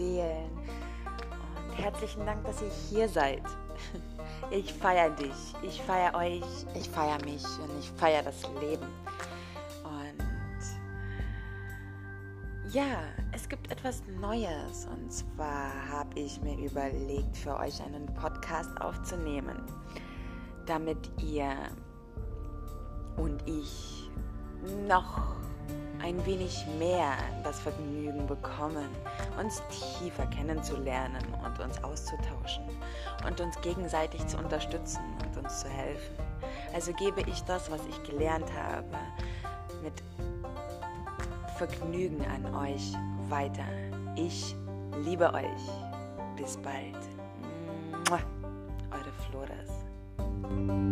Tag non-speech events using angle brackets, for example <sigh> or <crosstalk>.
erzählen. Und herzlichen Dank, dass ihr hier seid. <laughs> Ich feiere dich, ich feiere euch, ich feiere mich und ich feiere das Leben. Und ja, es gibt etwas Neues. Und zwar habe ich mir überlegt, für euch einen Podcast aufzunehmen, damit ihr und ich noch ein wenig mehr das Vergnügen bekommen, uns tiefer kennenzulernen und uns auszutauschen und uns gegenseitig zu unterstützen und uns zu helfen. Also gebe ich das, was ich gelernt habe, mit Vergnügen an euch weiter. Ich liebe euch. Bis bald. Eure Floras.